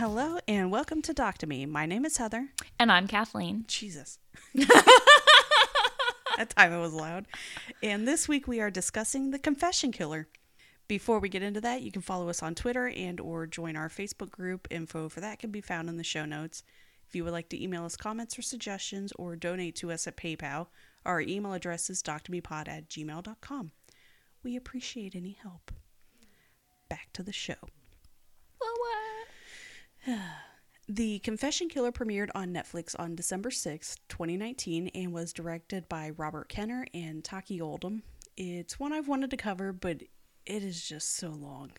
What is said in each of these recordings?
Hello and welcome to Doc to Me. My name is Heather. And I'm Kathleen. Jesus. that time it was loud. And this week we are discussing the confession killer. Before we get into that, you can follow us on Twitter and or join our Facebook group. Info for that can be found in the show notes. If you would like to email us comments or suggestions or donate to us at PayPal, our email address is doctomepod at gmail.com. We appreciate any help. Back to the show. The Confession Killer premiered on Netflix on December 6, 2019, and was directed by Robert Kenner and Taki Oldham. It's one I've wanted to cover, but it is just so long.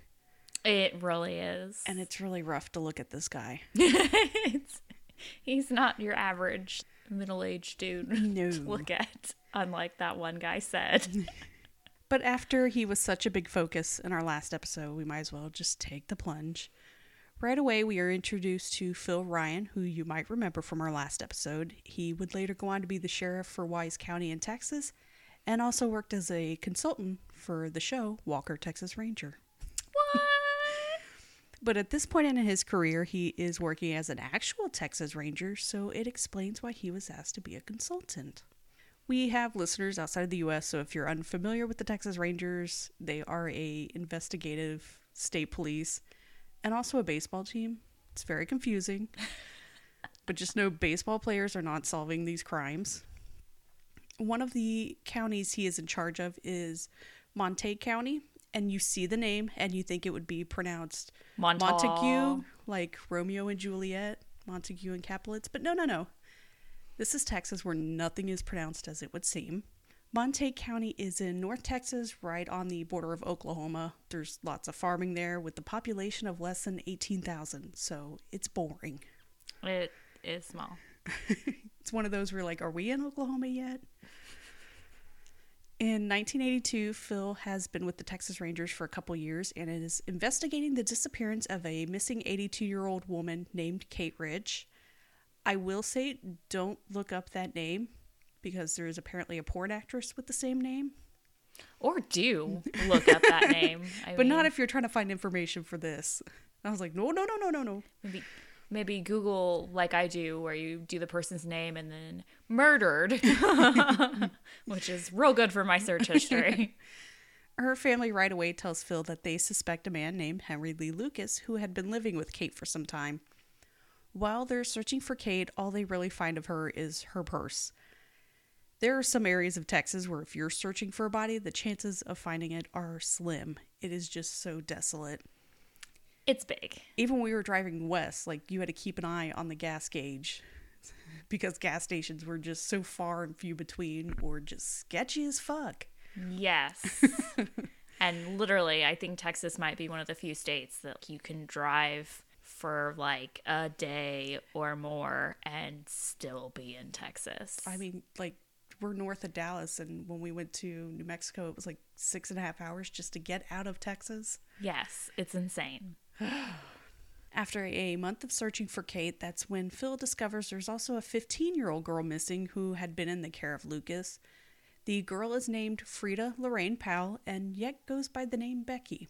It really is. And it's really rough to look at this guy. it's, he's not your average middle aged dude No. to look at, unlike that one guy said. But after he was such a big focus in our last episode, we might as well just take the plunge. Right away, we are introduced to Phil Ryan, who you might remember from our last episode. He would later go on to be the sheriff for Wise County in Texas and also worked as a consultant for the show Walker, Texas Ranger. what? But at this point in his career, he is working as an actual Texas Ranger, so it explains why he was asked to be a consultant. We have listeners outside of the US, so if you're unfamiliar with the Texas Rangers, they are a investigative state police and also a baseball team. It's very confusing. but just know baseball players are not solving these crimes. One of the counties he is in charge of is Montague County, and you see the name and you think it would be pronounced Montague. Montague, like Romeo and Juliet, Montague and Capulets, but no, no, no. This is Texas where nothing is pronounced as it would seem. Montague County is in North Texas, right on the border of Oklahoma. There's lots of farming there with a population of less than 18,000, so it's boring. It is small. It's one of those where, like, are we in Oklahoma yet? In 1982, Phil has been with the Texas Rangers for a couple years and is investigating the disappearance of a missing 82 year old woman named Kate Rich. I will say, don't look up that name because there is apparently a porn actress with the same name, Or do look up that name. I but not if you're trying to find information for this. I was like, no, no, no, no, no, no. maybe maybe Google like I do, where you do the person's name and then murdered, which is real good for my search history. Her family right away tells Phil that they suspect a man named Henry Lee Lucas who had been living with Kate for some time. While they're searching for Kate, all they really find of her is her purse. There are some areas of Texas where if you're searching for a body, the chances of finding it are slim. It is just so desolate. it's big. Even when we were driving west, like you had to keep an eye on the gas gauge because gas stations were just so far and few between or just sketchy as fuck. Yes. and literally, I think Texas might be one of the few states that you can drive for like a day or more and still be in Texas. I mean, like we're north of Dallas, and when we went to New Mexico, it was like six and a half hours just to get out of Texas. yes, it's insane. After a month of searching for Kate, that's when Phil discovers there's also a 15 year old girl missing who had been in the care of Lucas. The girl is named Frieda Lorraine Powell and yet goes by the name Becky.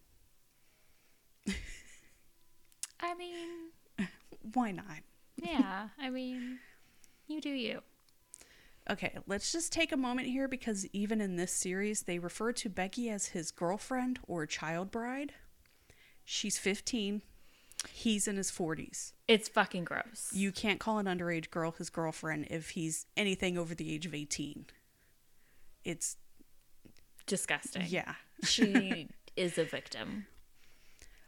I mean, Why not? yeah, I mean, you do you. Okay, let's just take a moment here because even in this series, they refer to Becky as his girlfriend or child bride. She's 15, he's in his 40s. It's fucking gross. You can't call an underage girl his girlfriend if he's anything over the age of 18. It's, Disgusting. yeah. She is a victim.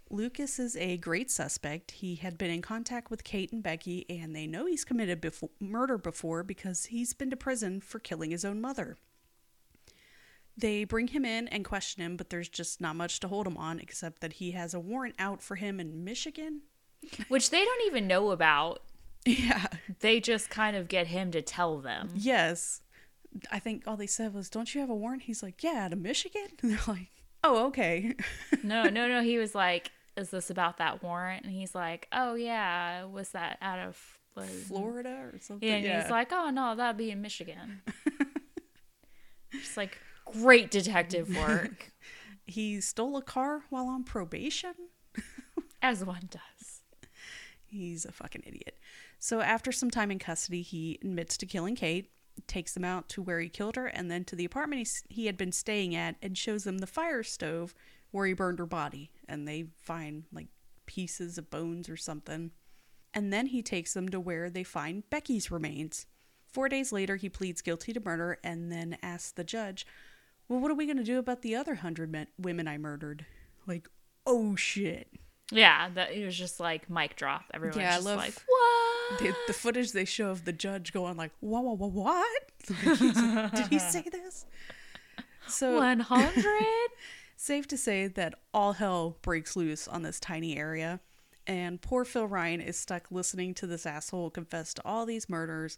Lucas is a great suspect. He had been in contact with Kate and Becky, and they know he's committed befo- murder before because he's been to prison for killing his own mother. They bring him in and question him, but there's just not much to hold him on except that he has a warrant out for him in Michigan. Which they don't even know about. Yeah. They just kind of get him to tell them. Yes. I think all they said was, Don't you have a warrant? He's like, Yeah, out of Michigan? And they're like, Oh, okay. No, no, no. He was like, "Is this about that warrant?" And he's like, "Oh yeah, was that out of was, Florida or something? Yeah, and he's like, "Oh no, that'd be in Michigan." Just like great detective work, he stole a car while on probation. as one does. He's a fucking idiot. So after some time in custody, he admits to killing Kate, takes them out to where he killed her, and then to the apartment he, he had been staying at, and shows them the fire stove where he burned her body. And they find like pieces of bones or something. And then he takes them to where they find Becky's remains. Four days later, he pleads guilty to murder and then asks the judge, Well, what are we going to do about the other hundred men- women I murdered? Like, oh shit. Yeah, that it was just like mic drop. Everyone's Yeah, just love- like, what? The, the footage they show of the judge going like, "Whoa, whoa, whoa, what? Like, Did he say this?" So One hundred. safe to say that all hell breaks loose on this tiny area, and poor Phil Ryan is stuck listening to this asshole confess to all these murders,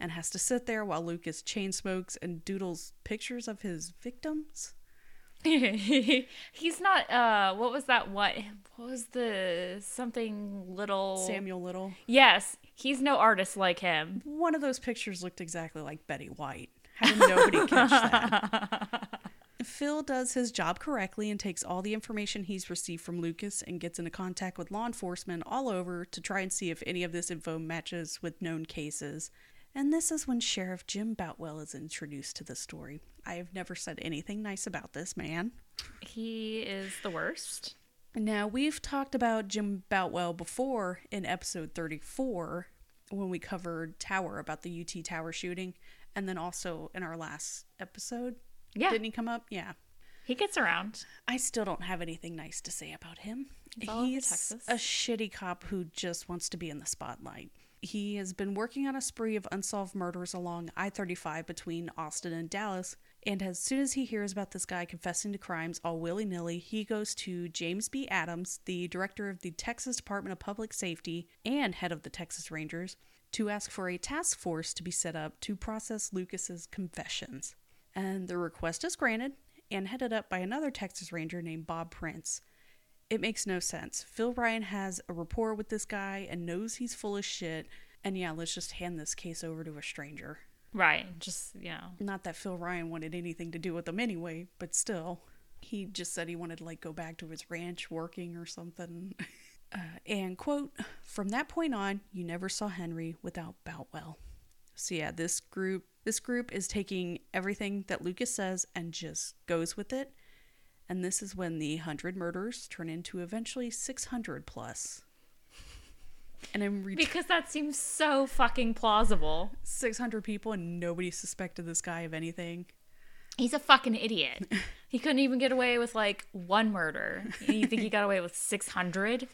and has to sit there while Lucas chain smokes and doodles pictures of his victims. He's not. Uh, what was that? What? What was the something little? Samuel Little. Yes, he's no artist like him. One of those pictures looked exactly like Betty White. How did nobody catch that? Phil does his job correctly and takes all the information he's received from Lucas and gets into contact with law enforcement all over to try and see if any of this info matches with known cases. And this is when Sheriff Jim Boutwell is introduced to the story. I have never said anything nice about this man. He is the worst. Now, we've talked about Jim Boutwell before in episode 34 when we covered Tower about the UT Tower shooting, and then also in our last episode. Yeah. Didn't he come up? Yeah. He gets around. I still don't have anything nice to say about him. He's a shitty cop who just wants to be in the spotlight. He has been working on a spree of unsolved murders along I 35 between Austin and Dallas. And as soon as he hears about this guy confessing to crimes all willy nilly, he goes to James B. Adams, the director of the Texas Department of Public Safety and head of the Texas Rangers, to ask for a task force to be set up to process Lucas's confessions. And the request is granted and headed up by another Texas Ranger named Bob Prince. It makes no sense. Phil Ryan has a rapport with this guy and knows he's full of shit. And yeah, let's just hand this case over to a stranger. Right. Just you know. Not that Phil Ryan wanted anything to do with them anyway, but still. He just said he wanted to like go back to his ranch working or something. Uh, and quote, from that point on, you never saw Henry without Boutwell. So yeah, this group this group is taking everything that Lucas says and just goes with it. And this is when the 100 murders turn into eventually 600 plus. And in return, Because that seems so fucking plausible. 600 people and nobody suspected this guy of anything. He's a fucking idiot. He couldn't even get away with like one murder. You think he got away with 600?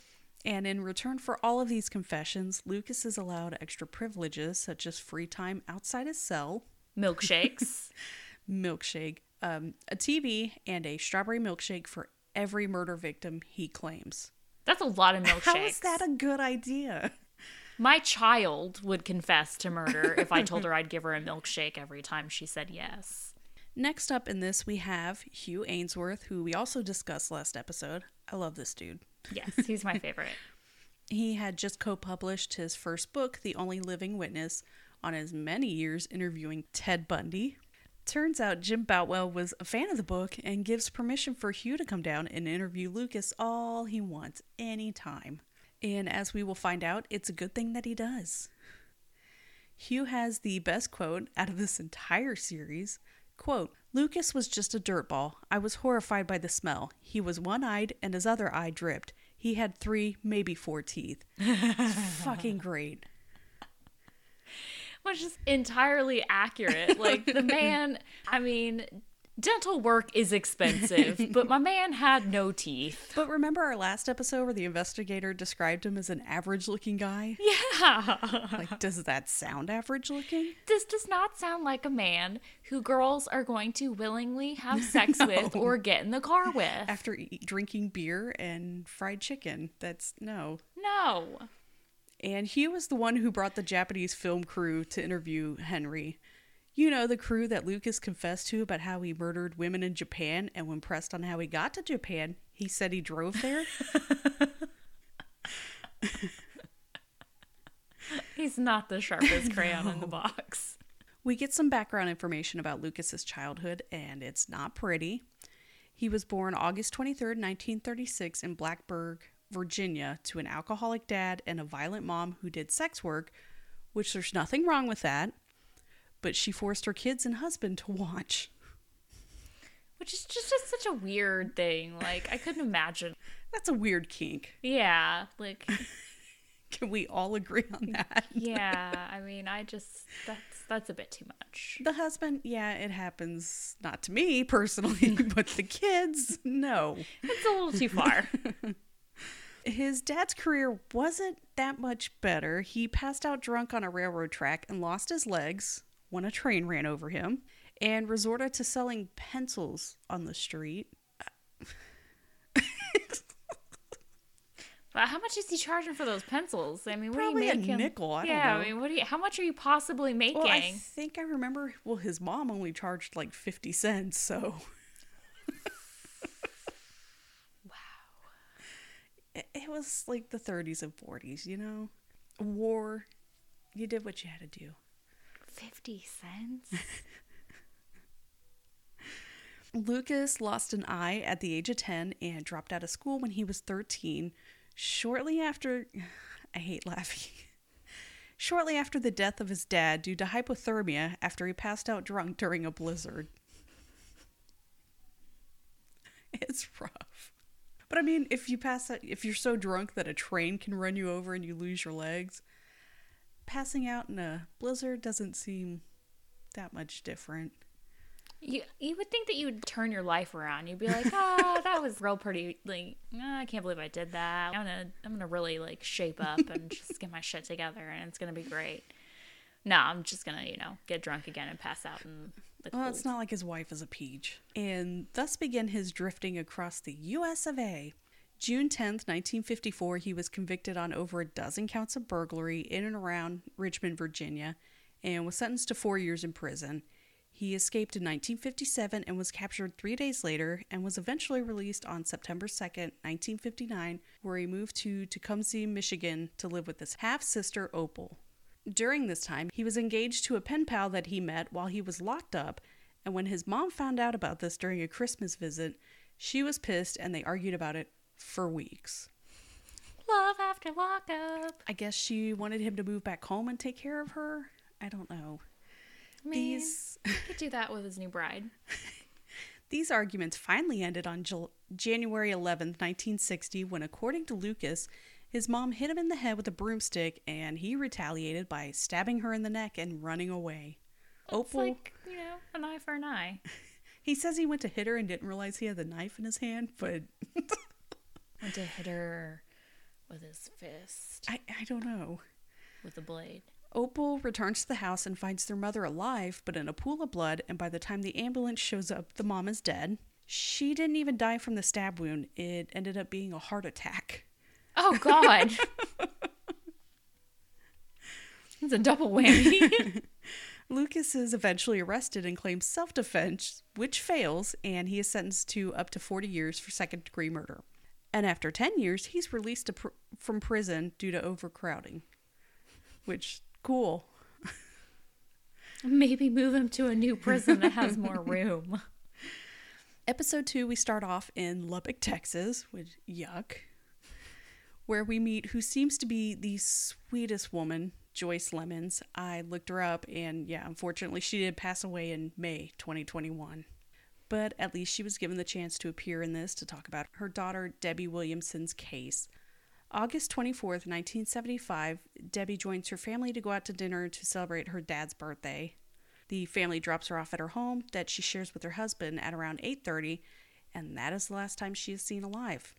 And in return for all of these confessions, Lucas is allowed extra privileges such as free time outside his cell, Milkshakes. milkshake, um, a TV, and a strawberry milkshake for every murder victim he claims. That's a lot of milkshakes. How is that a good idea? My child would confess to murder if I told her I'd give her a milkshake every time she said yes. Next up in this, we have Hugh Aynesworth, who we also discussed last episode. I love this dude. Yes, he's my favorite. He had just co published his first book, The Only Living Witness, on his many years interviewing Ted Bundy. Turns out Jim Boutwell was a fan of the book and gives permission for Hugh to come down and interview Lucas all he wants, anytime. And as we will find out, it's a good thing that he does. Hugh has the best quote out of this entire series. Quote, Lucas was just a dirtball. I was horrified by the smell. He was one eyed and his other eye dripped. He had three, maybe four teeth. Fucking great. Which is entirely accurate. Like the man, I mean, dental work is expensive, but my man had no teeth. But remember our last episode where the investigator described him as an average looking guy? Yeah. Like, does that sound average looking? This does not sound like a man who girls are going to willingly have sex with or get in the car with. After e- drinking beer and fried chicken. That's no. No. And he was the one who brought the Japanese film crew to interview Henry. You know, the crew that Lucas confessed to about how he murdered women in Japan, and when pressed on how he got to Japan, he said he drove there. He's not the sharpest crayon in the box. We get some background information about Lucas's childhood, and it's not pretty. He was born August 23rd, 1936, in Blacksburg, Virginia, to an alcoholic dad and a violent mom who did sex work, which there's nothing wrong with that, but she forced her kids and husband to watch. Which is just, just such a weird thing. Like, I couldn't imagine. That's a weird kink. Yeah, like, Can we all agree on that? yeah. I mean, I just that's that's a bit too much. The husband, yeah, it happens not to me personally, but the kids, no. It's a little too far. His dad's career wasn't that much better. He passed out drunk on a railroad track and lost his legs when a train ran over him and resorted to selling pencils on the street. But how much is he charging for those pencils? I mean, what Probably are a you making? nickel, I don't yeah, know. I mean, what do you? How much are you possibly making? Well, I think I remember, well, his mom only charged like 50 cents, so. It, was like the 30s and 40s, you know? War, you did what you had to do. Fifty cents. Lucas lost an eye at the age of 10 and dropped out of school when he was 13. Shortly after, I hate laughing. Shortly after the death of his dad due to hypothermia after he passed out drunk during a blizzard. It's rough. But I mean, if you pass out, if you're so drunk that a train can run you over and you lose your legs, passing out in a blizzard doesn't seem that much different. You you would think that you would turn your life around. You'd be like, oh, that was real pretty. Like, "Ah, I can't believe I did that. I'm gonna I'm gonna really like shape up and just get my shit together, and it's gonna be great. No, I'm just gonna you know get drunk again and pass out cold. Well, it's not like his wife is a peach. And thus began his drifting across the US of A. June 10th, 1954, he was convicted on over a dozen counts of burglary in and around Richmond, Virginia, and was sentenced to four years in prison. He escaped in 1957 and was captured three days later and was eventually released on September 2nd, 1959, where he moved to Tecumseh, Michigan to live with his half sister Opal. During this time, he was engaged to a pen pal that he met while he was locked up, and when his mom found out about this during a Christmas visit, she was pissed and they argued about it for weeks. love after lockup. I guess she wanted him to move back home and take care of her. I don't know. I mean, These he could do that with his new bride. These arguments finally ended on Jul- January 11th, 1960, when, according to Lucas, his mom hit him in the head with a broomstick and he retaliated by stabbing her in the neck and running away. It's Opal, like you know, an eye for an eye. he says he went to hit her and didn't realize he had the knife in his hand, but Went to hit her with his fist I, I don't know. with a blade. Opal returns to the house and finds their mother alive, but in a pool of blood, and by the time the ambulance shows up, the mom is dead. She didn't even die from the stab wound, it ended up being a heart attack. Oh God. it's a double whammy. Lucas is eventually arrested and claims self defense, which fails, and he is sentenced to up to 40 years for second degree murder. And after 10 years, he's released pr- from prison due to overcrowding. Which, cool. Maybe move him to a new prison that has more room. Episode 2, we start off in Lubbock, Texas, which, yuck, where we meet who seems to be the sweetest woman, Joyce Lemons. I looked her up, and yeah, unfortunately, she did pass away in May 2021. But at least she was given the chance to appear in this to talk about her daughter, Debbie Williamson's case. August 24th, 1975, Debbie joins her family to go out to dinner to celebrate her dad's birthday. The family drops her off at her home that she shares with her husband at around 8:30, and that is the last time she is seen alive.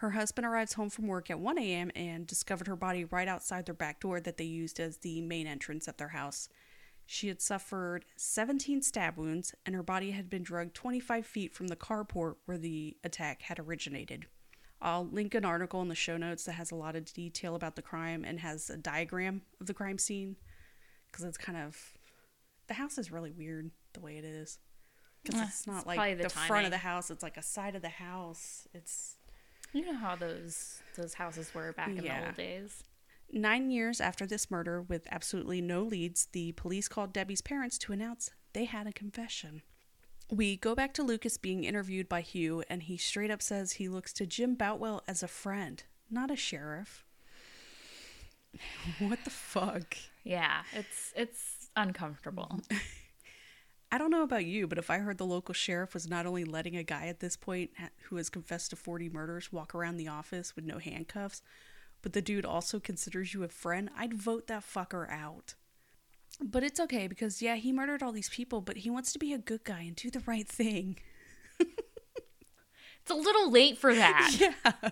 Her husband arrives home from work at 1 a.m. and discovered her body right outside their back door that they used as the main entrance of their house. She had suffered 17 stab wounds, and her body had been dragged 25 feet from the carport where the attack had originated. I'll link an article in the show notes that has a lot of detail about the crime and has a diagram of the crime scene because it's kind of the house is really weird the way it is because it's not it's like the, the front of the house it's like a side of the house it's You know how those those houses were back in Yeah. the old days. nine years after this murder with absolutely no leads the police called debbie's parents to announce they had a confession we go back to lucas being interviewed by hugh and he straight up says he looks to jim boutwell as a friend not a sheriff. what the fuck? Yeah, it's it's uncomfortable. I don't know about you, but if I heard the local sheriff was not only letting a guy at this point who has confessed to 40 murders walk around the office with no handcuffs, but the dude also considers you a friend, I'd vote that fucker out. But it's okay because, yeah, he murdered all these people, but he wants to be a good guy and do the right thing. It's a little late for that. Yeah.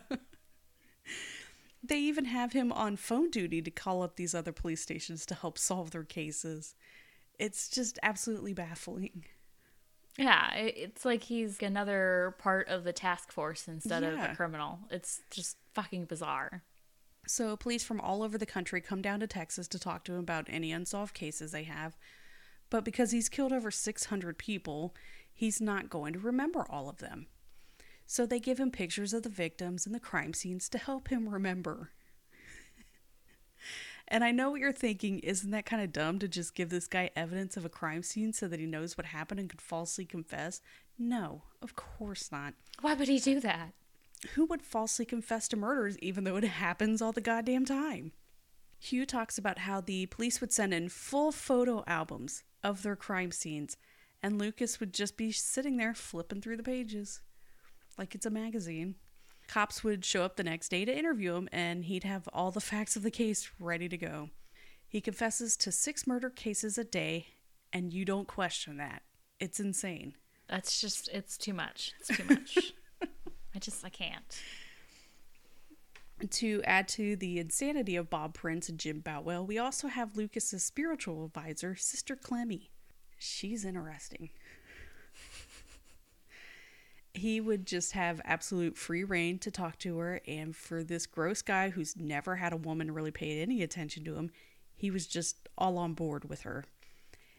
they even have him on phone duty to call up these other police stations to help solve their cases. It's just absolutely baffling. Yeah, it's like he's another part of the task force instead of a criminal. It's just fucking bizarre. So, police from all over the country come down to Texas to talk to him about any unsolved cases they have. But because he's killed over 600 people, he's not going to remember all of them. So, they give him pictures of the victims and the crime scenes to help him remember. And I know what you're thinking isn't that kind of dumb to just give this guy evidence of a crime scene so that he knows what happened and could falsely confess? No, of course not. Why would he do that? Who would falsely confess to murders even though it happens all the goddamn time? Hugh talks about how the police would send in full photo albums of their crime scenes, and Lucas would just be sitting there flipping through the pages like it's a magazine. Cops would show up the next day to interview him, and he'd have all the facts of the case ready to go. He confesses to six murder cases a day, and you don't question that. It's insane. That's just it's too much. It's too much. I just I can't. To add to the insanity of Bob Prince and Jim Boutwell, we also have Lucas's spiritual advisor, Sister Clemmie. She's interesting. He would just have absolute free reign to talk to her, and for this gross guy who's never had a woman really pay any attention to him, he was just all on board with her.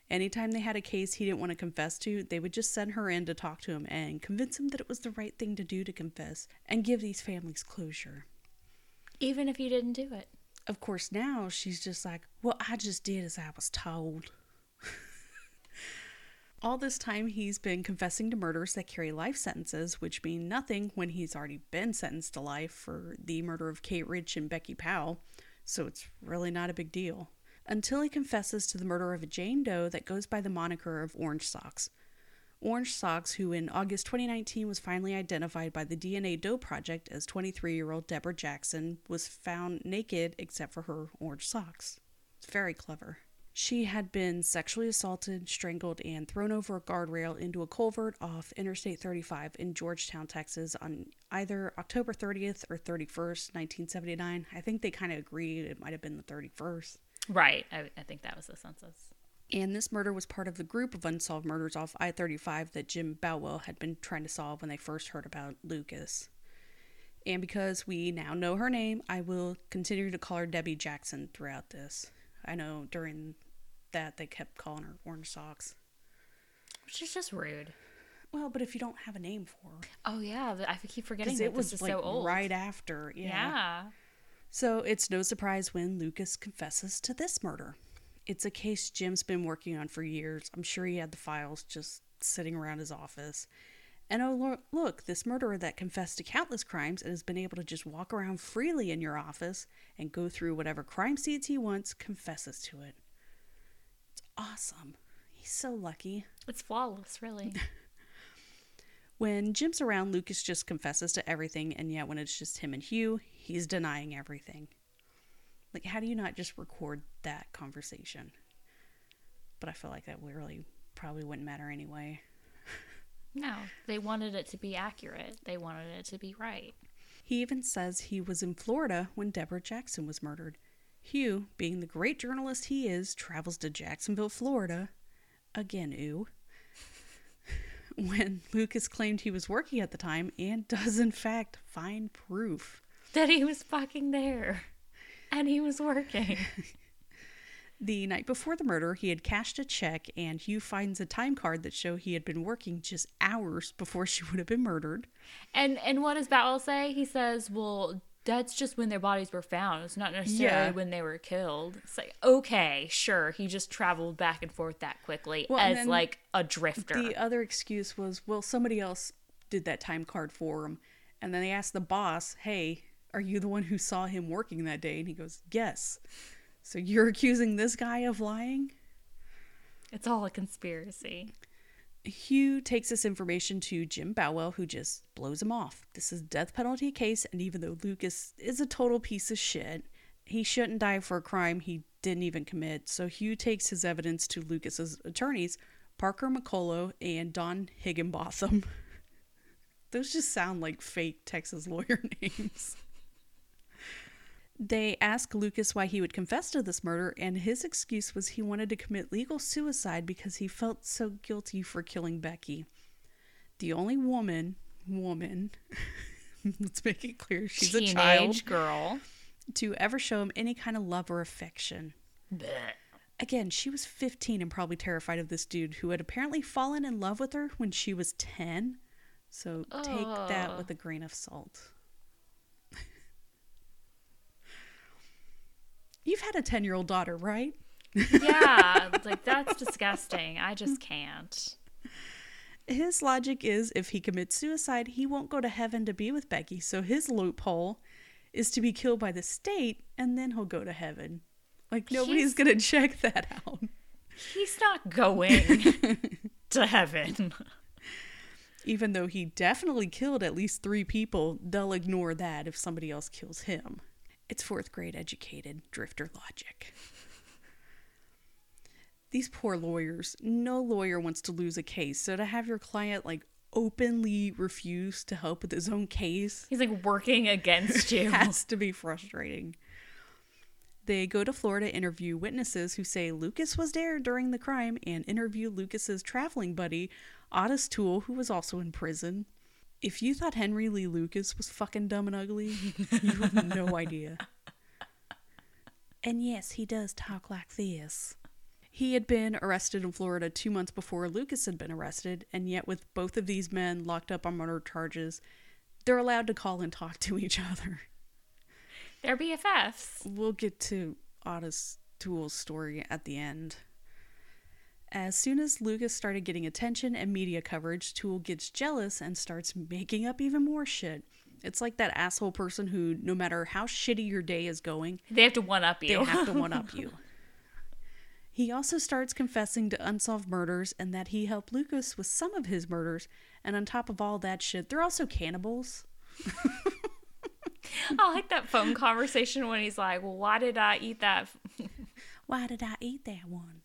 Anytime they had a case he didn't want to confess to, they would just send her in to talk to him and convince him that it was the right thing to do to confess and give these families closure. Even if you didn't do it. Of course, now she's just like, Well, I just did as I was told. All this time, he's been confessing to murders that carry life sentences, which mean nothing when he's already been sentenced to life for the murder of Kate Rich and Becky Powell, so it's really not a big deal. Until he confesses to the murder of a Jane Doe that goes by the moniker of Orange Socks. Orange Socks, who in August 2019 was finally identified by the DNA Doe Project as 23 year old Deborah Jackson, was found naked except for her orange socks. It's very clever. She had been sexually assaulted, strangled, and thrown over a guardrail into a culvert off Interstate 35 in Georgetown, Texas on either October 30th or 31st, 1979. I think they kind of agreed it might have been the 31st. Right. I, I think that was the census. And this murder was part of the group of unsolved murders off I 35 that Jim Boutwell had been trying to solve when they first heard about Lucas. And because we now know her name, I will continue to call her Debbie Jackson throughout this. I know during that they kept calling her Orange Socks. Which is just rude. Well, but if you don't have a name for her, Oh yeah, I keep forgetting that it was this is like so old. right after, yeah. Yeah. So it's no surprise when Lucas confesses to this murder. It's a case Jim's been working on for years. I'm sure he had the files just sitting around his office. And oh, lo- look, this murderer that confessed to countless crimes and has been able to just walk around freely in your office and go through whatever crime scenes he wants confesses to it. Awesome. He's so lucky. It's flawless, really. When Jim's around, Lucas just confesses to everything, and yet when it's just him and Hugh, he's denying everything. Like, how do you not just record that conversation? But I feel like that really probably wouldn't matter anyway. no, they wanted it to be accurate. They wanted it to be right. He even says he was in Florida when Deborah Jackson was murdered. Hugh, being the great journalist he is, travels to Jacksonville, Florida. Again, ooh. when Lucas claimed he was working at the time and does, in fact, find proof. That he was fucking there. And he was working. The night before the murder, he had cashed a check, and Hugh finds a time card that show he had been working just hours before she would have been murdered. and and what does Boutwell say? He says, Well, that's just when their bodies were found. It's not necessarily Yeah. when they were killed. It's like, okay, sure. He just traveled back and forth that quickly Well, as like a drifter. The other excuse was, well, somebody else did that time card for him. And then they asked the boss, hey, Are you the one who saw him working that day? And he goes, Yes. So you're accusing this guy of lying? It's all a conspiracy. Hugh takes this information to Jim Boutwell, who just blows him off. This is death penalty case, and even though Lucas is a total piece of shit, he shouldn't die for a crime he didn't even commit. So Hugh takes his evidence to Lucas's attorneys, Parker McCullough and Don Higginbotham. Those just sound like fake Texas lawyer names. They ask Lucas why he would confess to this murder, and his excuse was he wanted to commit legal suicide because he felt so guilty for killing Becky. The only woman, woman, let's make it clear, she's Teenage a child, girl. to ever show him any kind of love or affection. Blech. Again, she was 15 and probably terrified of this dude who had apparently fallen in love with her when she was 10. So take that with a grain of salt. You've had a 10 year old daughter, right? Yeah, like that's disgusting. I just can't. His logic is if he commits suicide, he won't go to heaven to be with Becky. So his loophole is to be killed by the state and then he'll go to heaven. Like nobody's going to check that out. He's not going to heaven. Even though he definitely killed at least three people, they'll ignore that if somebody else kills him. It's fourth grade educated drifter logic. These poor lawyers, no lawyer wants to lose a case, so to have your client like openly refuse to help with his own case He's like working against you. has to be frustrating. They go to Florida to interview witnesses who say Lucas was there during the crime and interview Lucas's traveling buddy, Otis Toole, who was also in prison. If you thought Henry Lee Lucas was fucking dumb and ugly, you have no idea. And yes, he does talk like this. He had been arrested in Florida two months before Lucas had been arrested, and yet, with both of these men locked up on murder charges, they're allowed to call and talk to each other. They're BFFs. We'll get to Otis Toole's story at the end. As soon as Lucas started getting attention and media coverage, Toole gets jealous and starts making up even more shit. It's like that asshole person who, no matter how shitty your day is going, They have to one up you. they have to one up you. He also starts confessing to unsolved murders and that he helped Lucas with some of his murders. And on top of all that shit, they're also cannibals. I like that phone conversation when he's like, "Well, why did I eat that?" Why did I eat that one?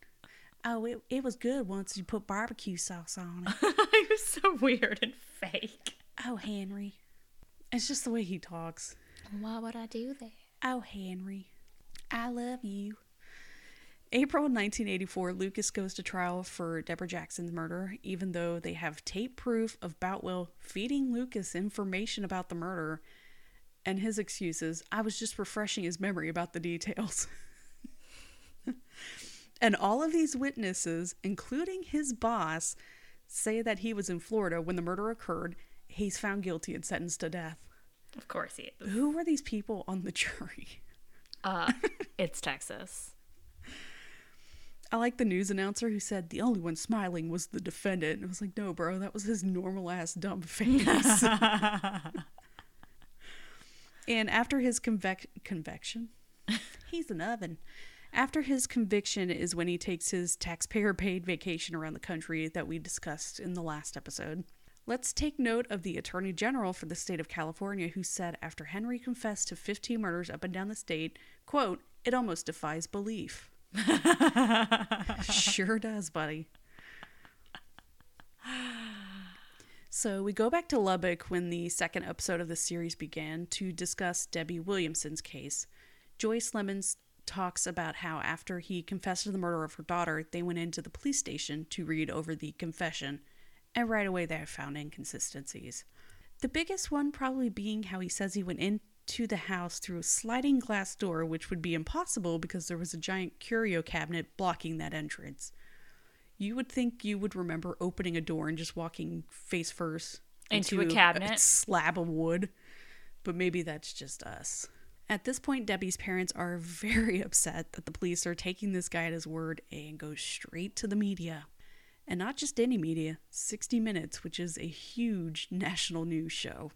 Oh, it, it was good once you put barbecue sauce on it. it was so weird and fake. Oh, Henry. It's just the way he talks. Why would I do that? Oh, Henry. I love you. April 1984, Lucas goes to trial for Deborah Jackson's murder, even though they have tape proof of Boutwell feeding Lucas information about the murder. And his excuses, I was just refreshing his memory about the details. and all of these witnesses, including his boss, say that he was in Florida when the murder occurred. He's found guilty and sentenced to death. Of course he is. Who were these people on the jury? Uh, it's Texas. I like the news announcer who said the only one smiling was the defendant. And I was like, no, bro, that was his normal ass dumb face. and after his convec- convection, he's an oven. After his conviction is when he takes his taxpayer paid vacation around the country that we discussed in the last episode. Let's take note of the Attorney General for the state of California who said after Henry confessed to 15 murders up and down the state, quote, it almost defies belief. sure does, buddy. So we go back to Lubbock when the second episode of the series began to discuss Debbie Williamson's case. Joyce Lemons talks about how after he confessed to the murder of her daughter, they went into the police station to read over the confession, and right away they found inconsistencies. The biggest one probably being how he says he went into the house through a sliding glass door, which would be impossible because there was a giant curio cabinet blocking that entrance. You would think you would remember opening a door and just walking face first Into a cabinet. slab of wood, but maybe that's just us. At this point, Debbie's parents are very upset that the police are taking this guy at his word and go straight to the media. And not just any media, 60 Minutes, which is a huge national news show.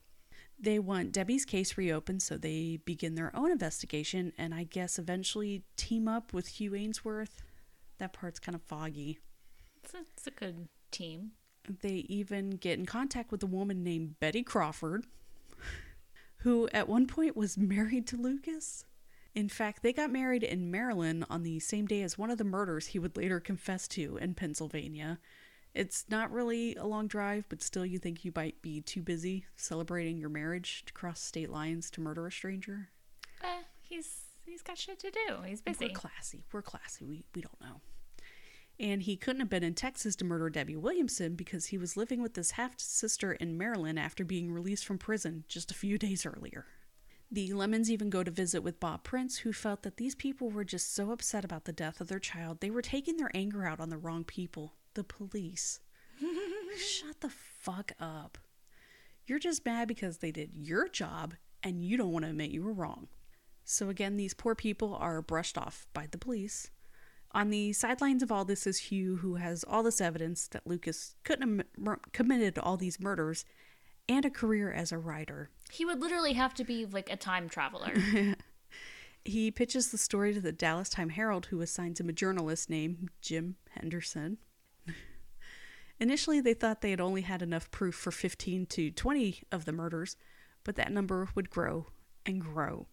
They want Debbie's case reopened so they begin their own investigation and I guess eventually team up with Hugh Aynesworth. That part's kind of foggy. It's a, it's a good team. They even get in contact with a woman named Betty Crawford, who at one point was married to Lucas. In fact, they got married in Maryland on the same day as one of the murders he would later confess to in Pennsylvania. It's not really a long drive, but still, you think you might be too busy celebrating your marriage to cross state lines to murder a stranger. Eh, he's he's got shit to do. He's busy. We're classy. We're classy. We we don't know. And he couldn't have been in Texas to murder Debbie Williamson because he was living with his half sister in Maryland after being released from prison just a few days earlier. The Lemons even go to visit with Bob Prince, who felt that these people were just so upset about the death of their child, they were taking their anger out on the wrong people the police. Shut the fuck up. You're just mad because they did your job and you don't want to admit you were wrong. So, again, these poor people are brushed off by the police. On the sidelines of all this is Hugh, who has all this evidence that Lucas couldn't have m- committed all these murders and a career as a writer. He would literally have to be like a time traveler. he pitches the story to the Dallas Time Herald, who assigns him a journalist named Jim Henderson. Initially, they thought they had only had enough proof for 15 to 20 of the murders, but that number would grow and grow.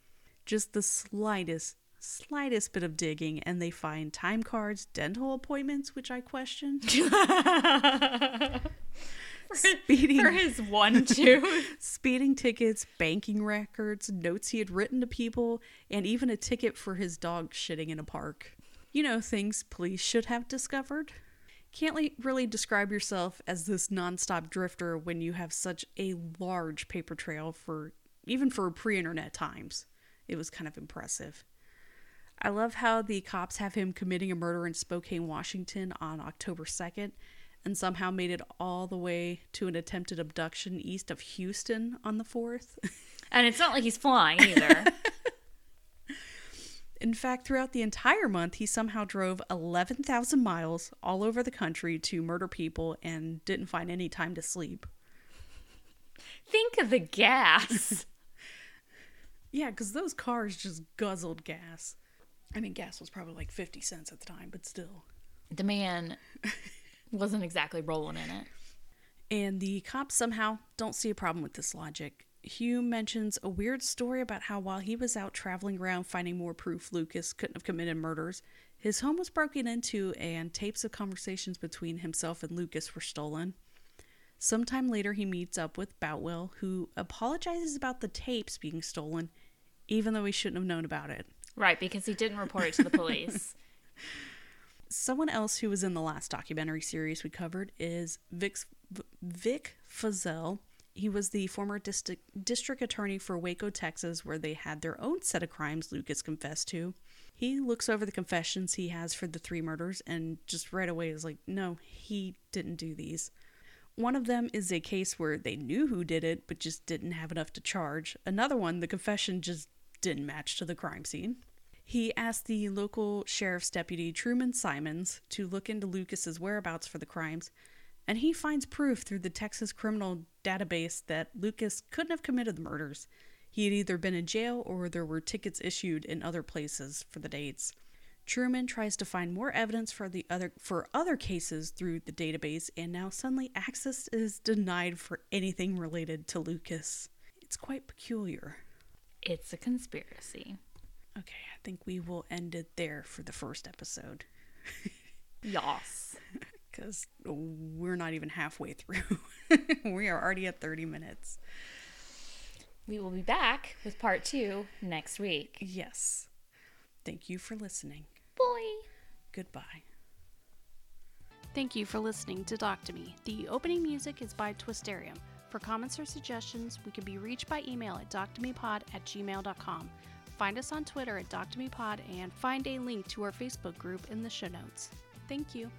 Just the slightest, slightest bit of digging, and they find time cards, dental appointments, which I question. speeding for his one tooth, speeding tickets, banking records, notes he had written to people, and even a ticket for his dog shitting in a park. You know, things police should have discovered. Can't really describe yourself as this nonstop drifter when you have such a large paper trail for even for pre-internet times. It was kind of impressive. I love how the cops have him committing a murder in Spokane, Washington on October 2nd and somehow made it all the way to an attempted abduction east of Houston on the 4th. and it's not like he's flying either. In fact, throughout the entire month, he somehow drove 11,000 miles all over the country to murder people and didn't find any time to sleep. Think of the gas. yeah, because those cars just guzzled gas. I mean, gas was probably like 50 cents at the time, but still. The man wasn't exactly rolling in it. And the cops somehow don't see a problem with this logic. Hugh mentions a weird story about how while he was out traveling around finding more proof Lucas couldn't have committed murders, his home was broken into and tapes of conversations between himself and Lucas were stolen. Sometime later, he meets up with Boutwell, who apologizes about the tapes being stolen, even though he shouldn't have known about it. Right, because he didn't report it to the police. Someone else who was in the last documentary series we covered is Vic, Vic Feazell. He was the former district, district attorney for Waco, Texas, where they had their own set of crimes Lucas confessed to. He looks over the confessions he has for the three murders and just right away is like, no, he didn't do these. One of them is a case where they knew who did it, but just didn't have enough to charge. Another one, the confession just didn't match to the crime scene. He asked the local sheriff's deputy, Truman Simons, to look into Lucas's whereabouts for the crimes, and he finds proof through the Texas criminal database that Lucas couldn't have committed the murders. He had either been in jail or there were tickets issued in other places for the dates. Truman tries to find more evidence for the other for other cases through the database and now suddenly access is denied for anything related to Lucas. It's quite peculiar. It's a conspiracy. Okay, I think we will end it there for the first episode. Yas. Because we're not even halfway through. we are already at 30 minutes. We will be back with part two next week. Yes. Thank you for listening. Boy. Goodbye. Thank you for listening to Doc to Me. The opening music is by Twisterium. For comments or suggestions, we can be reached by email at doctomepod at gmail.com. Find us on Twitter at DocToMePod and find a link to our Facebook group in the show notes. Thank you.